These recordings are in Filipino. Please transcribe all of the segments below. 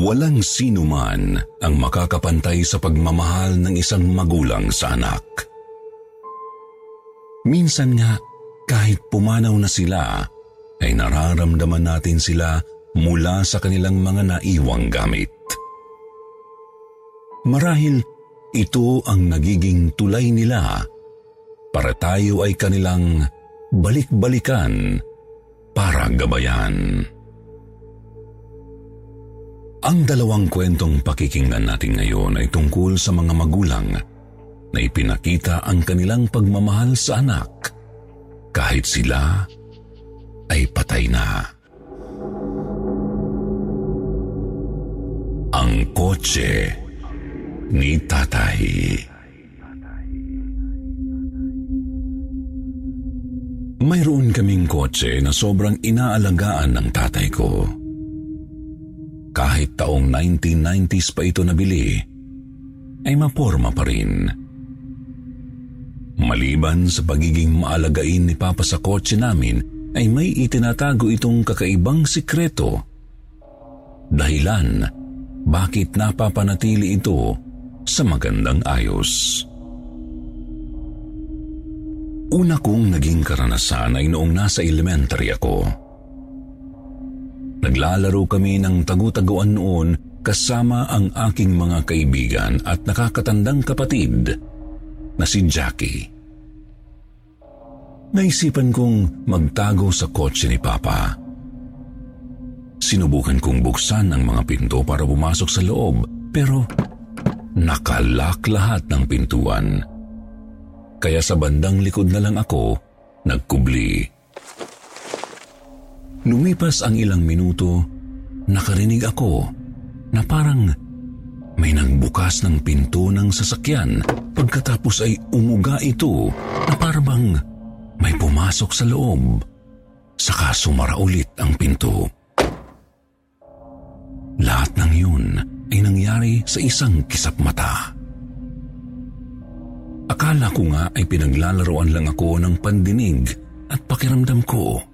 Walang sino man ang makakapantay sa pagmamahal ng isang magulang sa anak. Minsan nga, kahit pumanaw na sila, ay nararamdaman natin sila mula sa kanilang mga naiwang gamit. Marahil ito ang nagiging tulay nila para tayo ay kanilang balik-balikan para gabayan. Ang dalawang kwentong pakikinggan natin ngayon ay tungkol sa mga magulang na ipinakita ang kanilang pagmamahal sa anak kahit sila ay patay na. Ang kotse ni tatay. Mayroon kaming kotse na sobrang inaalagaan ng tatay ko. Kahit taong 1990s pa ito nabili, ay maporma pa rin. Maliban sa pagiging maalagain ni Papa sa kotse namin, ay may itinatago itong kakaibang sikreto. Dahilan bakit napapanatili ito sa magandang ayos. Una kong naging karanasan ay noong nasa elementary ako. Naglalaro kami ng tagu-taguan noon kasama ang aking mga kaibigan at nakakatandang kapatid na si Jackie. Naisipan kong magtago sa kotse ni Papa. Sinubukan kong buksan ang mga pinto para pumasok sa loob pero nakalak lahat ng pintuan. Kaya sa bandang likod na lang ako nagkubli. Lumipas ang ilang minuto, nakarinig ako na parang may nagbukas ng pinto ng sasakyan pagkatapos ay umuga ito na parang may pumasok sa loob. Saka sumara ulit ang pinto. Lahat ng yun ay nangyari sa isang kisap mata. Akala ko nga ay pinaglalaroan lang ako ng pandinig at pakiramdam ko.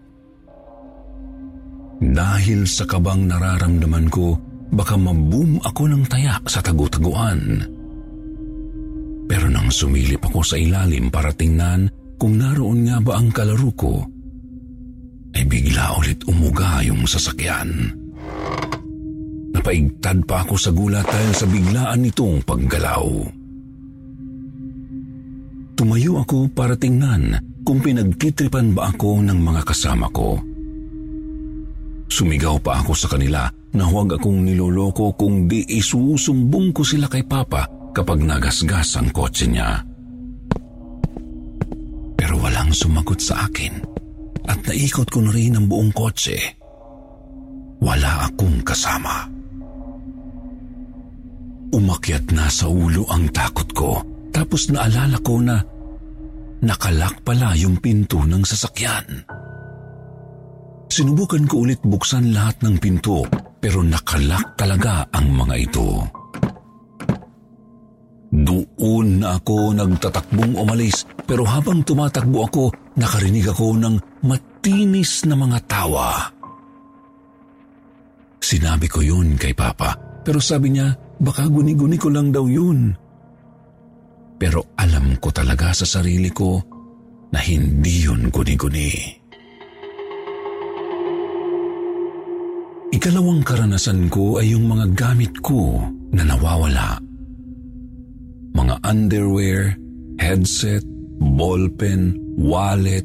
Dahil sa kabang nararamdaman ko, baka maboom ako ng taya sa tagu-taguan. Pero nang sumilip ako sa ilalim para tingnan kung naroon nga ba ang kalaro ko, ay bigla ulit umuga yung sasakyan. Napaigtad pa ako sa gulat dahil sa biglaan nitong paggalaw. Tumayo ako para tingnan kung pinagkitripan ba ako ng mga kasama ko. Sumigaw pa ako sa kanila na huwag akong niloloko kung di isusumbong ko sila kay Papa kapag nagasgas ang kotse niya. Pero walang sumagot sa akin at naikot ko na rin ang buong kotse. Wala akong kasama. Umakyat na sa ulo ang takot ko tapos naalala ko na nakalak pala yung pinto ng sasakyan. Sinubukan ko ulit buksan lahat ng pinto pero nakalak talaga ang mga ito. Doon na ako nagtatakbong umalis pero habang tumatakbo ako, nakarinig ako ng matinis na mga tawa. Sinabi ko yun kay Papa pero sabi niya baka guni-guni ko lang daw yun. Pero alam ko talaga sa sarili ko na hindi yun guni-guni. Ikalawang karanasan ko ay yung mga gamit ko na nawawala. Mga underwear, headset, ballpen, wallet,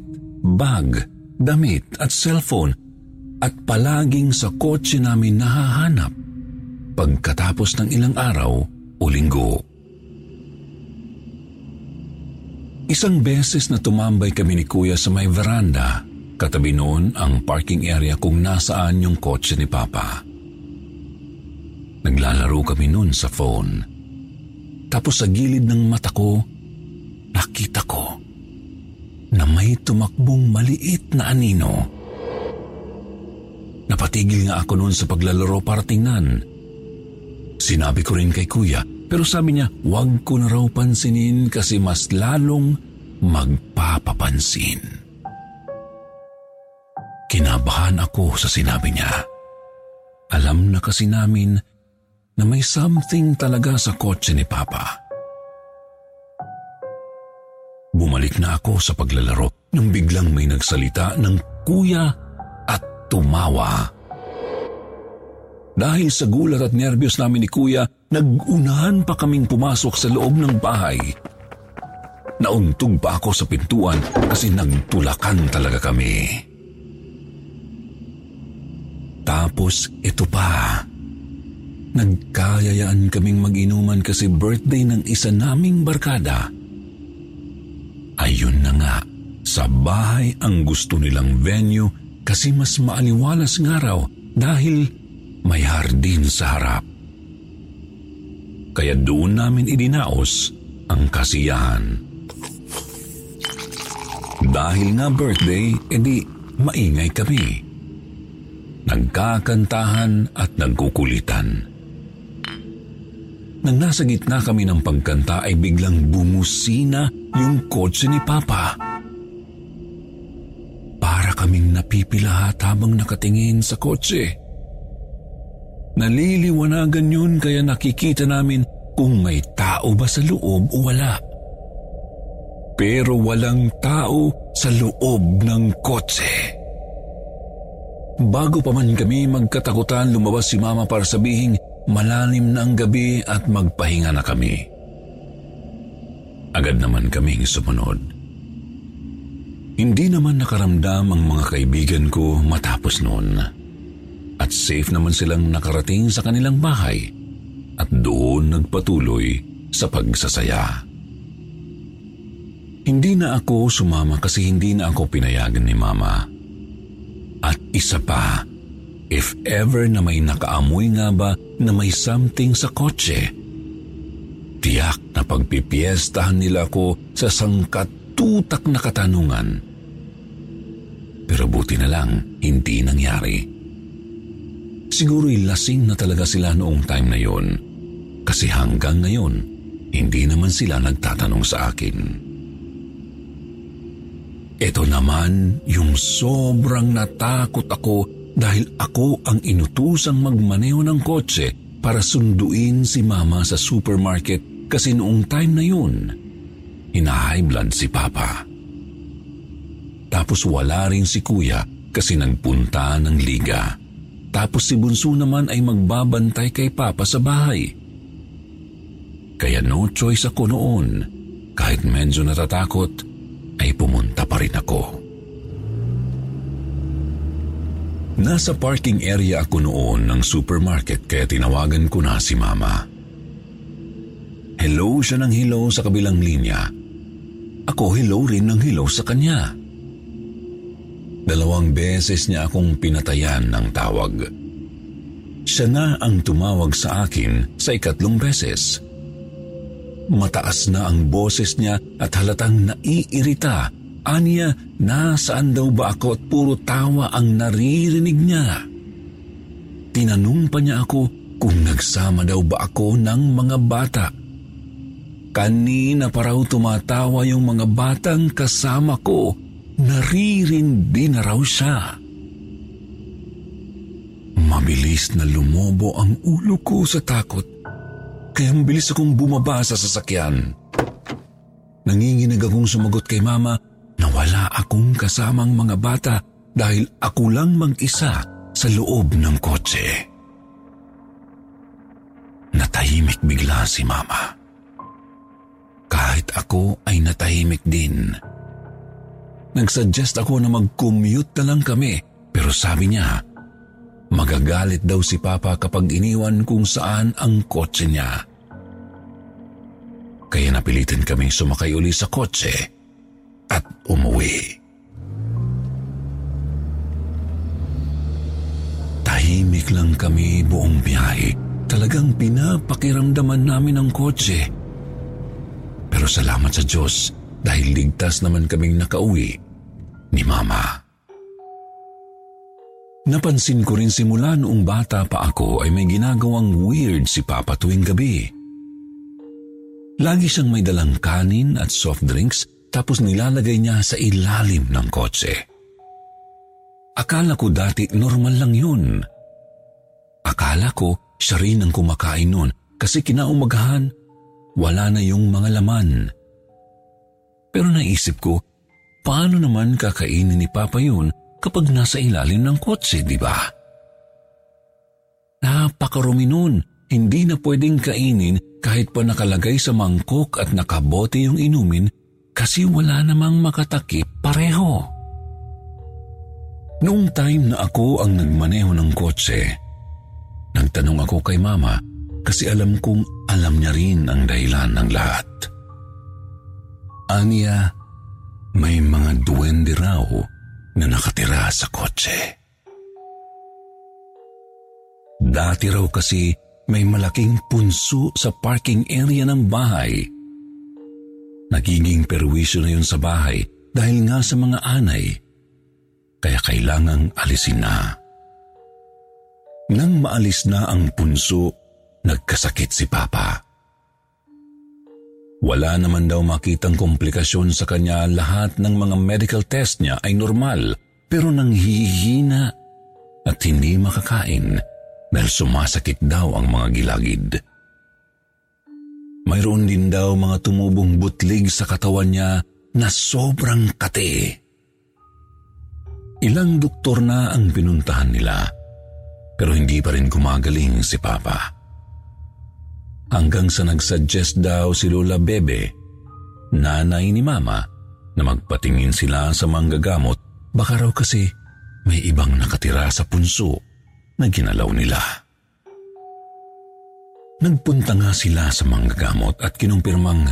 bag, damit at cellphone at palaging sa kotse namin nahahanap pagkatapos ng ilang araw o linggo. Isang beses na tumambay kami ni kuya sa may veranda, katabi noon ang parking area kung nasaan yung kotse ni Papa. Naglalaro kami noon sa phone. Tapos sa gilid ng mata ko, nakita ko na may tumakbong maliit na anino. Napatigil nga ako noon sa paglalaro para tingnan. Sinabi ko rin kay kuya pero sabi niya, huwag ko na raw pansinin kasi mas lalong magpapapansin. Kinabahan ako sa sinabi niya. Alam na kasi namin na may something talaga sa kotse ni Papa. Bumalik na ako sa paglalaro nang biglang may nagsalita ng kuya at tumawa. Dahil sa gulat at nervyos namin ni kuya, Nagunahan pa kaming pumasok sa loob ng bahay. Nauntog pa ako sa pintuan kasi nagtulakan talaga kami. Tapos ito pa. Nagkayayaan kaming mag-inuman kasi birthday ng isa naming barkada. Ayun na nga, sa bahay ang gusto nilang venue kasi mas maaliwalas nga raw dahil may hardin sa harap kaya doon namin idinaos ang kasiyahan. Dahil nga birthday, edi maingay kami. Nagkakantahan at nagkukulitan. Nang nasa gitna kami ng pagkanta ay biglang bumusina yung kotse ni Papa. Para kaming napipilahat habang nakatingin sa kotse. Naliliwanagan yun kaya nakikita namin kung may tao ba sa loob o wala. Pero walang tao sa loob ng kotse. Bago pa man kami magkatakutan, lumabas si Mama para sabihin malalim na ang gabi at magpahinga na kami. Agad naman kaming sumunod. Hindi naman nakaramdam ang mga kaibigan ko matapos noon at safe naman silang nakarating sa kanilang bahay at doon nagpatuloy sa pagsasaya. Hindi na ako sumama kasi hindi na ako pinayagan ni Mama. At isa pa, if ever na may nakaamoy nga ba na may something sa kotse, tiyak na pagpipiestahan nila ako sa sangkatutak na katanungan. Pero buti na lang, hindi nangyari. Siguro'y lasing na talaga sila noong time na yon. Kasi hanggang ngayon, hindi naman sila nagtatanong sa akin. Ito naman yung sobrang natakot ako dahil ako ang inutusang magmaneho ng kotse para sunduin si mama sa supermarket kasi noong time na yun, blood si papa. Tapos wala rin si kuya kasi nagpunta ng liga. Tapos si Bunso naman ay magbabantay kay Papa sa bahay. Kaya no choice ako noon. Kahit medyo natatakot, ay pumunta pa rin ako. Nasa parking area ako noon ng supermarket kaya tinawagan ko na si Mama. Hello siya ng hello sa kabilang linya. Ako hello rin ng hello sa kanya. Dalawang beses niya akong pinatayan ng tawag. Siya na ang tumawag sa akin sa ikatlong beses. Mataas na ang boses niya at halatang naiirita. Anya, nasaan daw ba ako at puro tawa ang naririnig niya? Tinanong pa niya ako kung nagsama daw ba ako ng mga bata. Kanina pa raw tumatawa yung mga batang kasama ko naririndi na raw siya. Mabilis na lumobo ang ulo ko sa takot, kaya mabilis akong bumaba sa sasakyan. Nanginginig akong sumagot kay mama na wala akong kasamang mga bata dahil ako lang mag-isa sa loob ng kotse. Natahimik bigla si mama. Kahit ako ay natahimik din. Nagsuggest ako na mag-commute na lang kami pero sabi niya, magagalit daw si Papa kapag iniwan kung saan ang kotse niya. Kaya napilitan kaming sumakay uli sa kotse umuwi. Tahimik lang kami buong biyahe. Talagang pinapakiramdaman namin ang kotse. Pero salamat sa Diyos dahil ligtas naman kaming nakauwi ni Mama. Napansin ko rin simula noong bata pa ako ay may ginagawang weird si Papa tuwing gabi. Lagi siyang may dalang kanin at soft drinks tapos nilalagay niya sa ilalim ng kotse. Akala ko dati normal lang yun. Akala ko siya rin ang kumakain noon kasi kinaumagahan wala na yung mga laman. Pero naisip ko, paano naman kakainin ni Papa yun kapag nasa ilalim ng kotse, di ba? Napakarumi nun, hindi na pwedeng kainin kahit pa nakalagay sa mangkok at nakabote yung inumin kasi wala namang makatakip pareho. Noong time na ako ang nagmaneho ng kotse, nagtanong ako kay mama kasi alam kong alam niya rin ang dahilan ng lahat. Aniya, may mga duwende raw na nakatira sa kotse. Dati raw kasi may malaking punso sa parking area ng bahay. Nagiging perwisyo na yun sa bahay dahil nga sa mga anay, kaya kailangang alisin na. Nang maalis na ang punso, nagkasakit si Papa. Wala naman daw makitang komplikasyon sa kanya lahat ng mga medical test niya ay normal pero nanghihina at hindi makakain dahil sumasakit daw ang mga gilagid. Mayroon din daw mga tumubong butlig sa katawan niya na sobrang kate. Ilang doktor na ang pinuntahan nila pero hindi pa rin gumagaling si Papa hanggang sa nagsuggest daw si Lola Bebe, nanay ni Mama, na magpatingin sila sa manggagamot baka raw kasi may ibang nakatira sa punso na ginalaw nila. Nagpunta nga sila sa manggagamot at kinumpirmang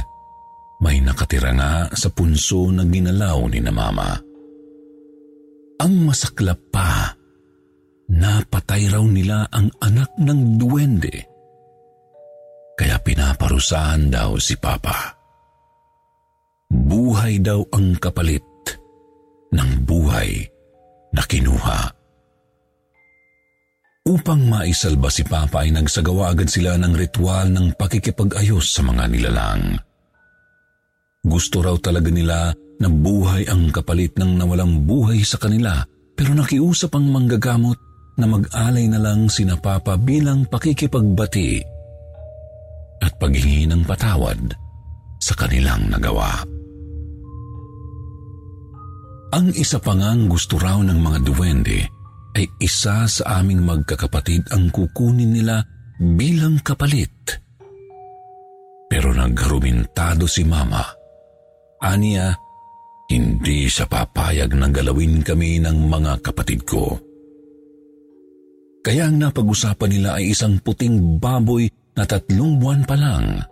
may nakatira nga sa punso na ginalaw ni na mama. Ang masaklap pa, napatay raw nila ang anak ng duwende kaya pinaparusahan daw si Papa. Buhay daw ang kapalit ng buhay na kinuha. Upang maisalba si Papa ay nagsagawa agad sila ng ritual ng pakikipag-ayos sa mga nilalang. Gusto raw talaga nila na buhay ang kapalit ng nawalang buhay sa kanila pero nakiusap ang manggagamot na mag-alay na lang sina Papa bilang pakikipagbati at paghingi ng patawad sa kanilang nagawa. Ang isa pa ngang gusto raw ng mga duwende ay isa sa aming magkakapatid ang kukunin nila bilang kapalit. Pero nagharumintado si Mama. Aniya, hindi siya papayag na galawin kami ng mga kapatid ko. Kaya ang napag-usapan nila ay isang puting baboy na tatlong buwan pa lang.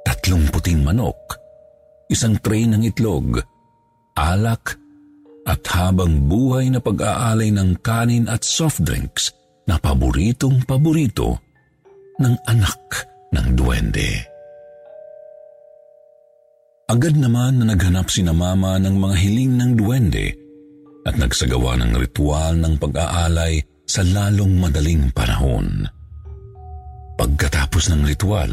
Tatlong puting manok, isang tray ng itlog, alak, at habang buhay na pag-aalay ng kanin at soft drinks na paboritong paborito ng anak ng duwende. Agad naman na naghanap si na mama ng mga hiling ng duwende at nagsagawa ng ritual ng pag-aalay sa lalong madaling panahon. Pagkatapos ng ritual,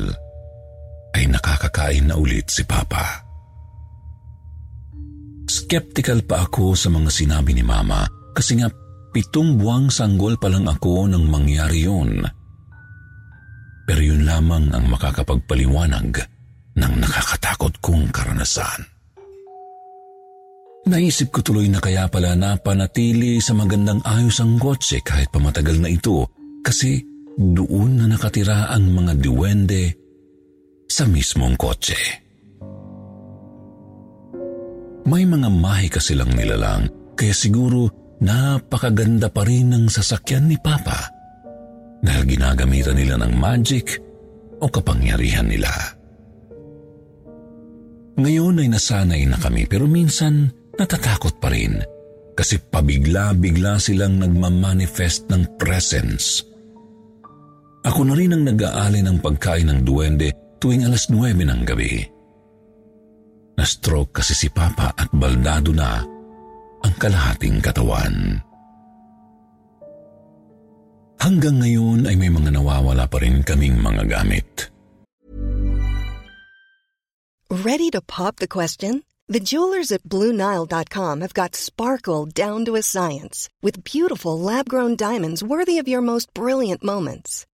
ay nakakakain na ulit si Papa. Skeptical pa ako sa mga sinabi ni Mama kasi nga pitong buwang sanggol pa lang ako nang mangyari yun. Pero yun lamang ang makakapagpaliwanag ng nakakatakot kong karanasan. Naisip ko tuloy na kaya pala napanatili sa magandang ayos ang kotse kahit pamatagal na ito kasi doon na nakatira ang mga duwende sa mismong kotse. May mga mahi kasi lang nilalang kaya siguro napakaganda pa rin ng sasakyan ni Papa dahil ginagamitan nila ng magic o kapangyarihan nila. Ngayon ay nasanay na kami pero minsan natatakot pa rin kasi pabigla-bigla silang nagmamanifest ng presence. Ako na rin ang nag-aali ng pagkain ng duwende tuwing alas 9 ng gabi. Na-stroke kasi si Papa at baldado na ang kalahating katawan. Hanggang ngayon ay may mga nawawala pa rin kaming mga gamit. Ready to pop the question? The jewelers at BlueNile.com have got sparkle down to a science with beautiful lab-grown diamonds worthy of your most brilliant moments.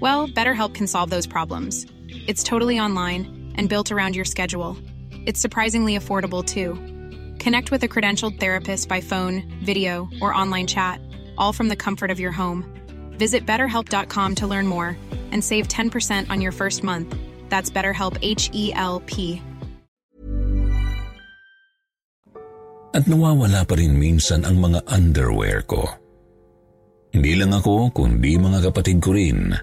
Well, BetterHelp can solve those problems. It's totally online and built around your schedule. It's surprisingly affordable too. Connect with a credentialed therapist by phone, video, or online chat, all from the comfort of your home. Visit betterhelp.com to learn more and save 10% on your first month. That's BetterHelp H E L P. At nawawala pa rin minsan ang mga underwear ko. Hindi lang ako, kundi mga kapatid ko rin.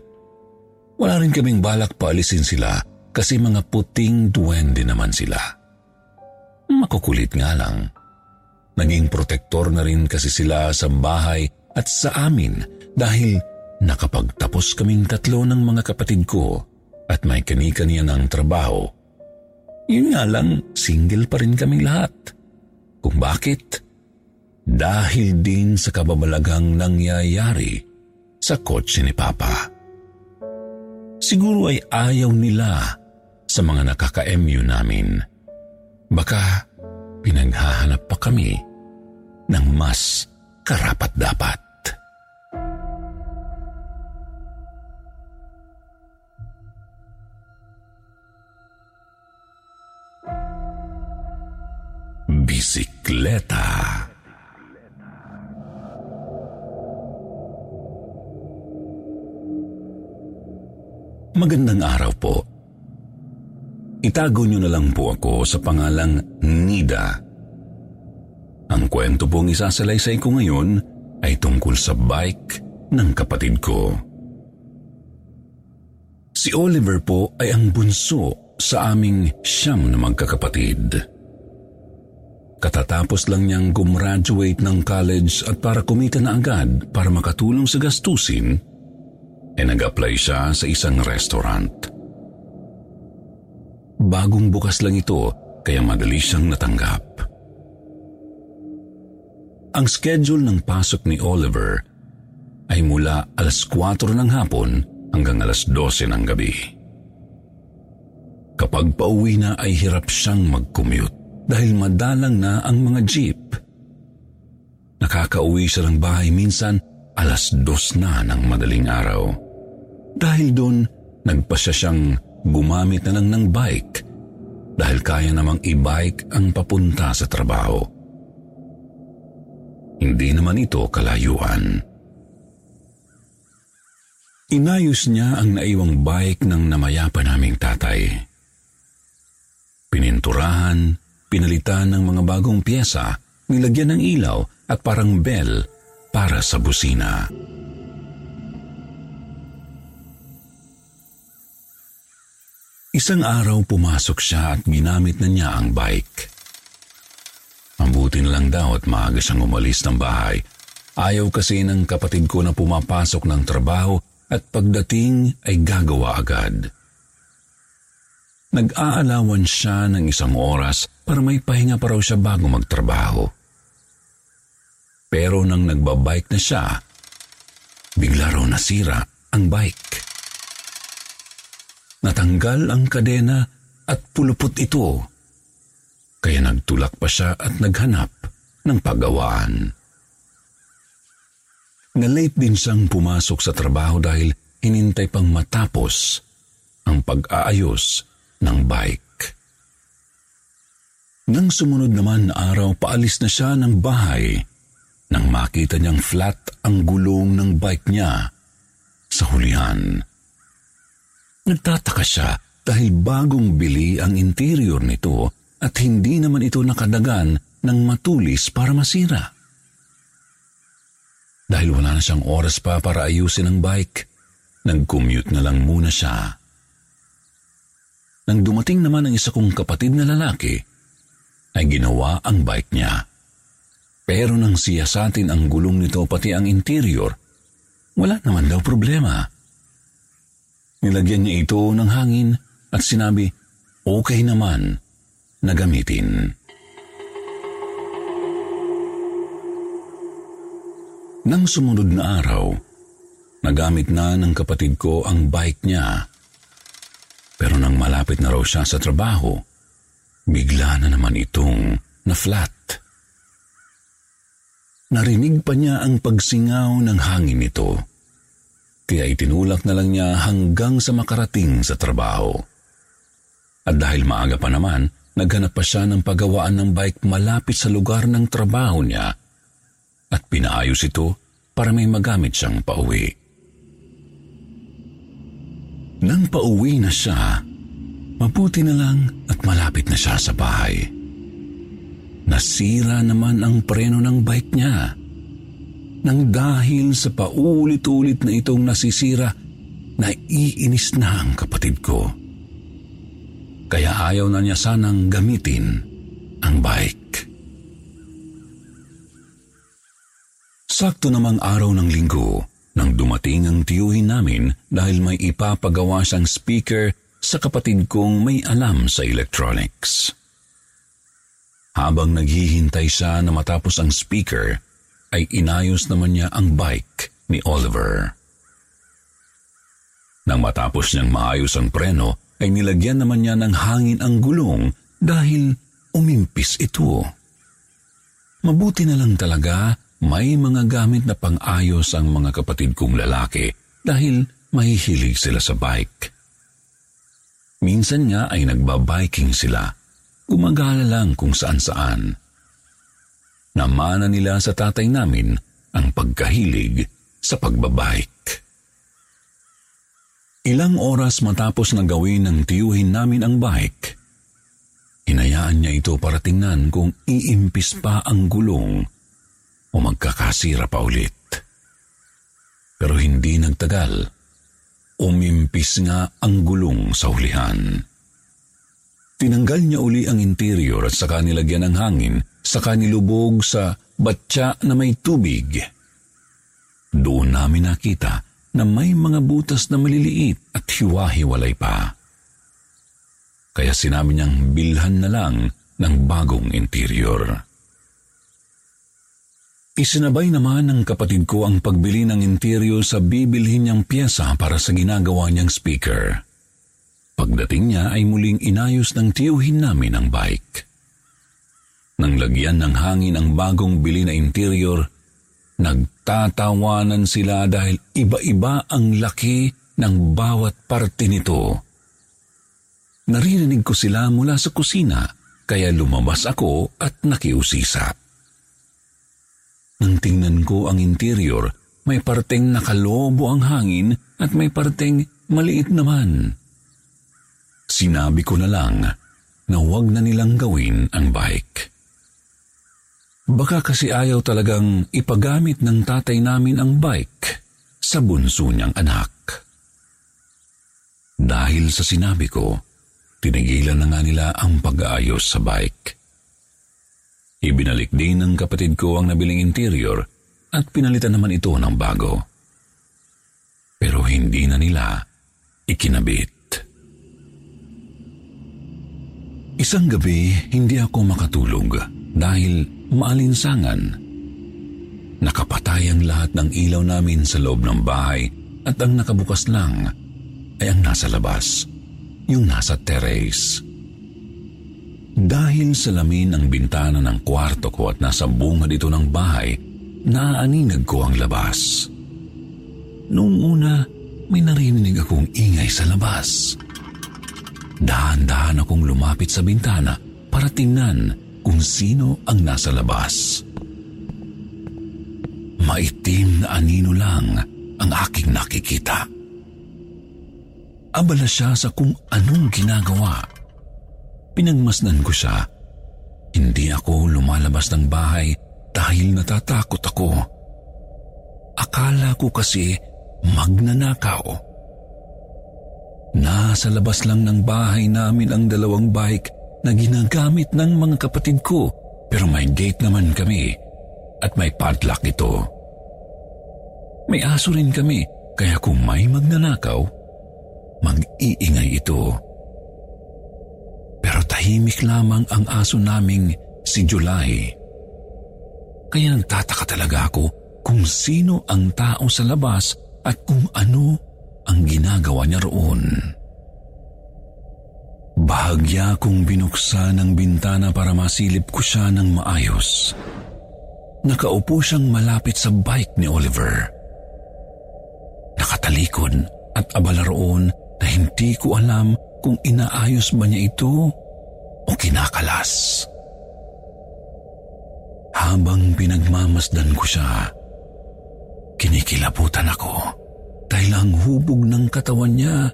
Wala rin kaming balak paalisin sila kasi mga puting duwende naman sila. Makukulit nga lang. Naging protektor na rin kasi sila sa bahay at sa amin dahil nakapagtapos kaming tatlo ng mga kapatid ko at may kani-kaniya ng trabaho. Yun nga lang, single pa rin kaming lahat. Kung bakit? Dahil din sa kababalagang nangyayari sa kotse ni Papa. Siguro ay ayaw nila sa mga nakaka-MU namin. Baka pinaghahanap pa kami ng mas karapat-dapat. Bisikleta Magandang araw po. Itago niyo na lang po ako sa pangalang Nida. Ang kwento pong isasalaysay ko ngayon ay tungkol sa bike ng kapatid ko. Si Oliver po ay ang bunso sa aming siyam na magkakapatid. Katatapos lang niyang gumraduate ng college at para kumita na agad para makatulong sa gastusin, ay nag-apply siya sa isang restaurant. Bagong bukas lang ito kaya madali siyang natanggap. Ang schedule ng pasok ni Oliver ay mula alas 4 ng hapon hanggang alas 12 ng gabi. Kapag pauwi na ay hirap siyang mag-commute dahil madalang na ang mga jeep. Nakakauwi siya ng bahay minsan alas dos na ng madaling araw. Dahil doon, nagpasya siyang gumamit na lang ng bike dahil kaya namang i-bike ang papunta sa trabaho. Hindi naman ito kalayuan. Inayos niya ang naiwang bike ng namayapa naming tatay. Pininturahan, pinalitan ng mga bagong pyesa, nilagyan ng ilaw at parang bell para sa busina. Isang araw pumasok siya at ginamit na niya ang bike. Mabuti na lang daw at maaga siyang umalis ng bahay. Ayaw kasi ng kapatid ko na pumapasok ng trabaho at pagdating ay gagawa agad. Nag-aalawan siya ng isang oras para may pahinga pa raw siya bago magtrabaho. Pero nang nagbabike na siya, bigla raw nasira ang bike. Natanggal ang kadena at pulupot ito. Kaya nagtulak pa siya at naghanap ng paggawaan. Nalate din siyang pumasok sa trabaho dahil hinintay pang matapos ang pag-aayos ng bike. Nang sumunod naman na araw, paalis na siya ng bahay nang makita niyang flat ang gulong ng bike niya sa hulihan. Nagtataka siya dahil bagong bili ang interior nito at hindi naman ito nakadagan ng matulis para masira. Dahil wala na siyang oras pa para ayusin ang bike, nag-commute na lang muna siya. Nang dumating naman ang isa kong kapatid na lalaki, ay ginawa ang bike niya. Pero nang siyasatin ang gulong nito pati ang interior, wala naman daw problema. Nilagyan niya ito ng hangin at sinabi, okay naman na gamitin. Nang sumunod na araw, nagamit na ng kapatid ko ang bike niya. Pero nang malapit na raw siya sa trabaho, bigla na naman itong na-flat. Narinig pa niya ang pagsingaw ng hangin nito. Kaya itinulak na lang niya hanggang sa makarating sa trabaho. At dahil maaga pa naman, naghanap pa siya ng paggawaan ng bike malapit sa lugar ng trabaho niya at pinaayos ito para may magamit siyang pauwi. Nang pauwi na siya, mabuti na lang at malapit na siya sa bahay. Nasira naman ang preno ng bike niya. Nang dahil sa paulit-ulit na itong nasisira, naiinis na ang kapatid ko. Kaya ayaw na niya sanang gamitin ang bike. Sakto namang araw ng linggo nang dumating ang tiyuhin namin dahil may ipapagawa siyang speaker sa kapatid kong may alam sa electronics. Habang naghihintay siya na matapos ang speaker, ay inayos naman niya ang bike ni Oliver. Nang matapos niyang maayos ang preno, ay nilagyan naman niya ng hangin ang gulong dahil umimpis ito. Mabuti na lang talaga may mga gamit na pang-ayos ang mga kapatid kong lalaki dahil mahihilig sila sa bike. Minsan nga ay nagbabiking sila, gumagala lang kung saan-saan. Namana nila sa tatay namin ang pagkahilig sa pagbabike. Ilang oras matapos na gawin ng tiyuhin namin ang bike, hinayaan niya ito para tingnan kung iimpis pa ang gulong o magkakasira pa ulit. Pero hindi nagtagal, umimpis nga ang gulong sa hulihan. Tinanggal niya uli ang interior at saka nilagyan ng hangin, saka nilubog sa batya na may tubig. Doon namin nakita na may mga butas na maliliit at hiwa-hiwalay pa. Kaya sinabi niyang bilhan na lang ng bagong interior. Isinabay naman ng kapatid ko ang pagbili ng interior sa bibilhin niyang pyesa para sa ginagawa niyang speaker. Pagdating niya ay muling inayos ng tiyuhin namin ang bike. Nang lagyan ng hangin ang bagong bili na interior, nagtatawanan sila dahil iba-iba ang laki ng bawat parte nito. Narinig ko sila mula sa kusina kaya lumabas ako at nakiusisa. Nang tingnan ko ang interior, may parteng nakalobo ang hangin at may parteng maliit naman. Sinabi ko na lang na huwag na nilang gawin ang bike. Baka kasi ayaw talagang ipagamit ng tatay namin ang bike sa bunso niyang anak. Dahil sa sinabi ko, tinigilan na nga nila ang pag-aayos sa bike. Ibinalik din ng kapatid ko ang nabiling interior at pinalitan naman ito ng bago. Pero hindi na nila ikinabit. Isang gabi, hindi ako makatulog dahil maalinsangan. Nakapatay ang lahat ng ilaw namin sa loob ng bahay at ang nakabukas lang ay ang nasa labas, yung nasa terrace. Dahil salamin ang bintana ng kwarto ko at nasa bunga dito ng bahay, naaaninag ko ang labas. Noong una, may narinig akong ingay sa labas. Dahan-dahan akong lumapit sa bintana para tingnan kung sino ang nasa labas. Maitim na anino lang ang aking nakikita. Abala siya sa kung anong ginagawa. Pinagmasdan ko siya. Hindi ako lumalabas ng bahay dahil natatakot ako. Akala ko kasi magnanakaw. Nasa labas lang ng bahay namin ang dalawang bike na ginagamit ng mga kapatid ko pero may gate naman kami at may padlock ito. May aso rin kami kaya kung may magnanakaw, mag-iingay ito. Pero tahimik lamang ang aso naming si July. Kaya nagtataka talaga ako kung sino ang tao sa labas at kung ano ang ginagawa niya roon. Bahagya kong binuksan ang bintana para masilip ko siya ng maayos. Nakaupo siyang malapit sa bike ni Oliver. Nakatalikod at abala roon na hindi ko alam kung inaayos ba niya ito o kinakalas. Habang pinagmamasdan ko siya, kinikilabutan ako dahil ang hubog ng katawan niya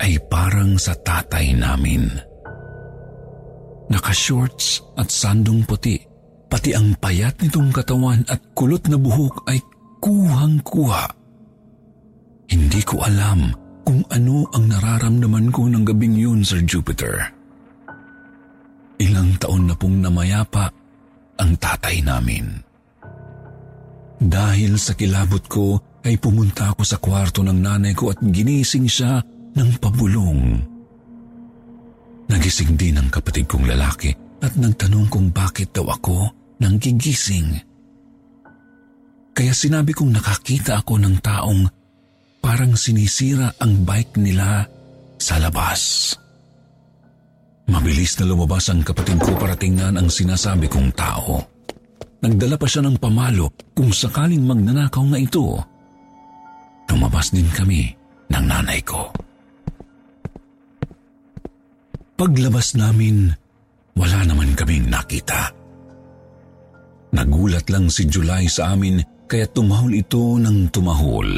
ay parang sa tatay namin. Naka-shorts at sandong puti, pati ang payat nitong katawan at kulot na buhok ay kuhang-kuha. Hindi ko alam kung ano ang nararamdaman ko ng gabing yun, Sir Jupiter. Ilang taon na pong namayapa ang tatay namin. Dahil sa kilabot ko ay pumunta ako sa kwarto ng nanay ko at ginising siya ng pabulong. Nagising din ang kapatid kong lalaki at nagtanong kung bakit daw ako nang gigising. Kaya sinabi kong nakakita ako ng taong parang sinisira ang bike nila sa labas. Mabilis na lumabas ang kapatid ko para tingnan ang sinasabi kong tao. Nagdala pa siya ng pamalo kung sakaling magnanakaw na ito lumabas din kami ng nanay ko. Paglabas namin, wala naman kaming nakita. Nagulat lang si July sa amin kaya tumahol ito ng tumahol.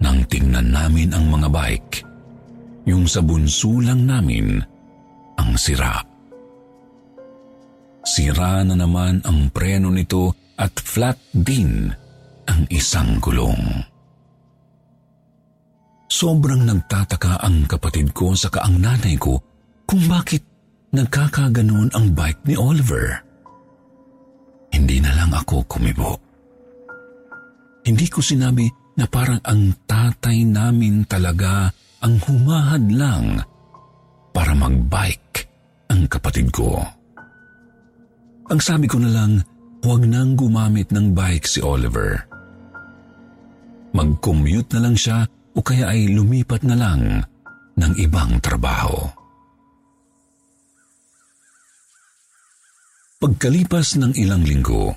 Nang tingnan namin ang mga bike, yung sa bunso lang namin ang sira. Sira na naman ang preno nito at flat din ang isang gulong. Sobrang nagtataka ang kapatid ko sa kaang nanay ko kung bakit nagkakaganon ang bike ni Oliver. Hindi na lang ako kumibo. Hindi ko sinabi na parang ang tatay namin talaga ang humahad lang para magbike ang kapatid ko. Ang sabi ko na lang, huwag nang gumamit ng bike si Oliver. Mag-commute na lang siya o kaya ay lumipat na lang ng ibang trabaho. Pagkalipas ng ilang linggo,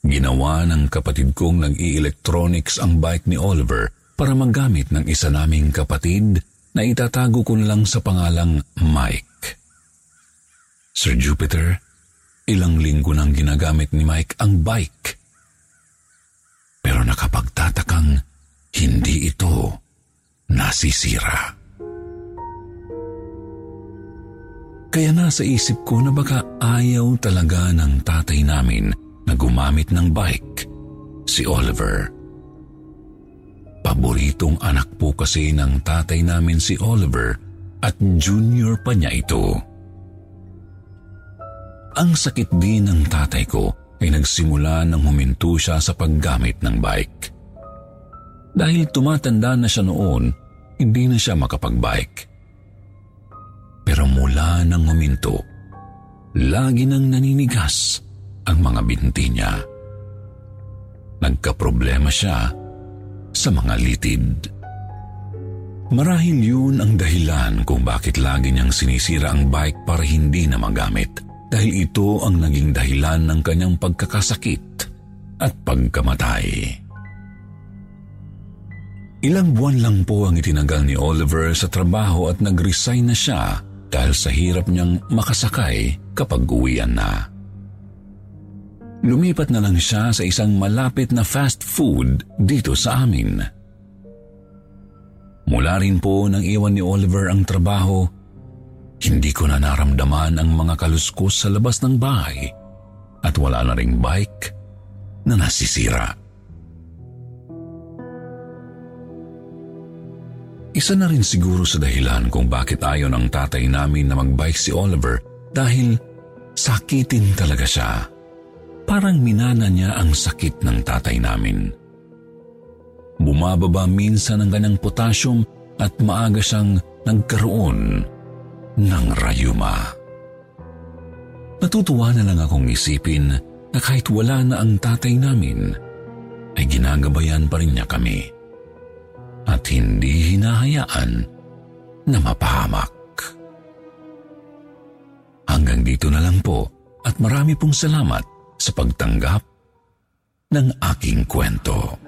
ginawa ng kapatid kong nag-i-electronics ang bike ni Oliver para magamit ng isa naming kapatid na itatago ko lang sa pangalang Mike. Sir Jupiter, ilang linggo nang ginagamit ni Mike ang bike pero nakapagtatakang hindi ito nasisira. Kaya nasa isip ko na baka ayaw talaga ng tatay namin na gumamit ng bike, si Oliver. Paboritong anak po kasi ng tatay namin si Oliver at junior pa niya ito. Ang sakit din ng tatay ko ay nagsimula nang huminto siya sa paggamit ng bike. Dahil tumatanda na siya noon, hindi na siya makapagbike. Pero mula nang huminto, lagi nang naninigas ang mga binti niya. Nagkaproblema siya sa mga litid. Marahil yun ang dahilan kung bakit lagi niyang sinisira ang bike para hindi na magamit dahil ito ang naging dahilan ng kanyang pagkakasakit at pagkamatay. Ilang buwan lang po ang itinagal ni Oliver sa trabaho at nag-resign na siya dahil sa hirap niyang makasakay kapag uwian na. Lumipat na lang siya sa isang malapit na fast food dito sa amin. Mula rin po nang iwan ni Oliver ang trabaho, hindi ko na naramdaman ang mga kaluskos sa labas ng bahay at wala na ring bike na nasisira. Isa na rin siguro sa dahilan kung bakit ayaw ng tatay namin na magbike si Oliver dahil sakitin talaga siya. Parang minana niya ang sakit ng tatay namin. Bumababa minsan ang kanyang potassium at maaga siyang nagkaroon ng rayuma. Natutuwa na lang akong isipin na kahit wala na ang tatay namin, ay ginagabayan pa rin niya kami at hindi hinahayaan na mapahamak. Hanggang dito na lang po at marami pong salamat sa pagtanggap ng aking kwento.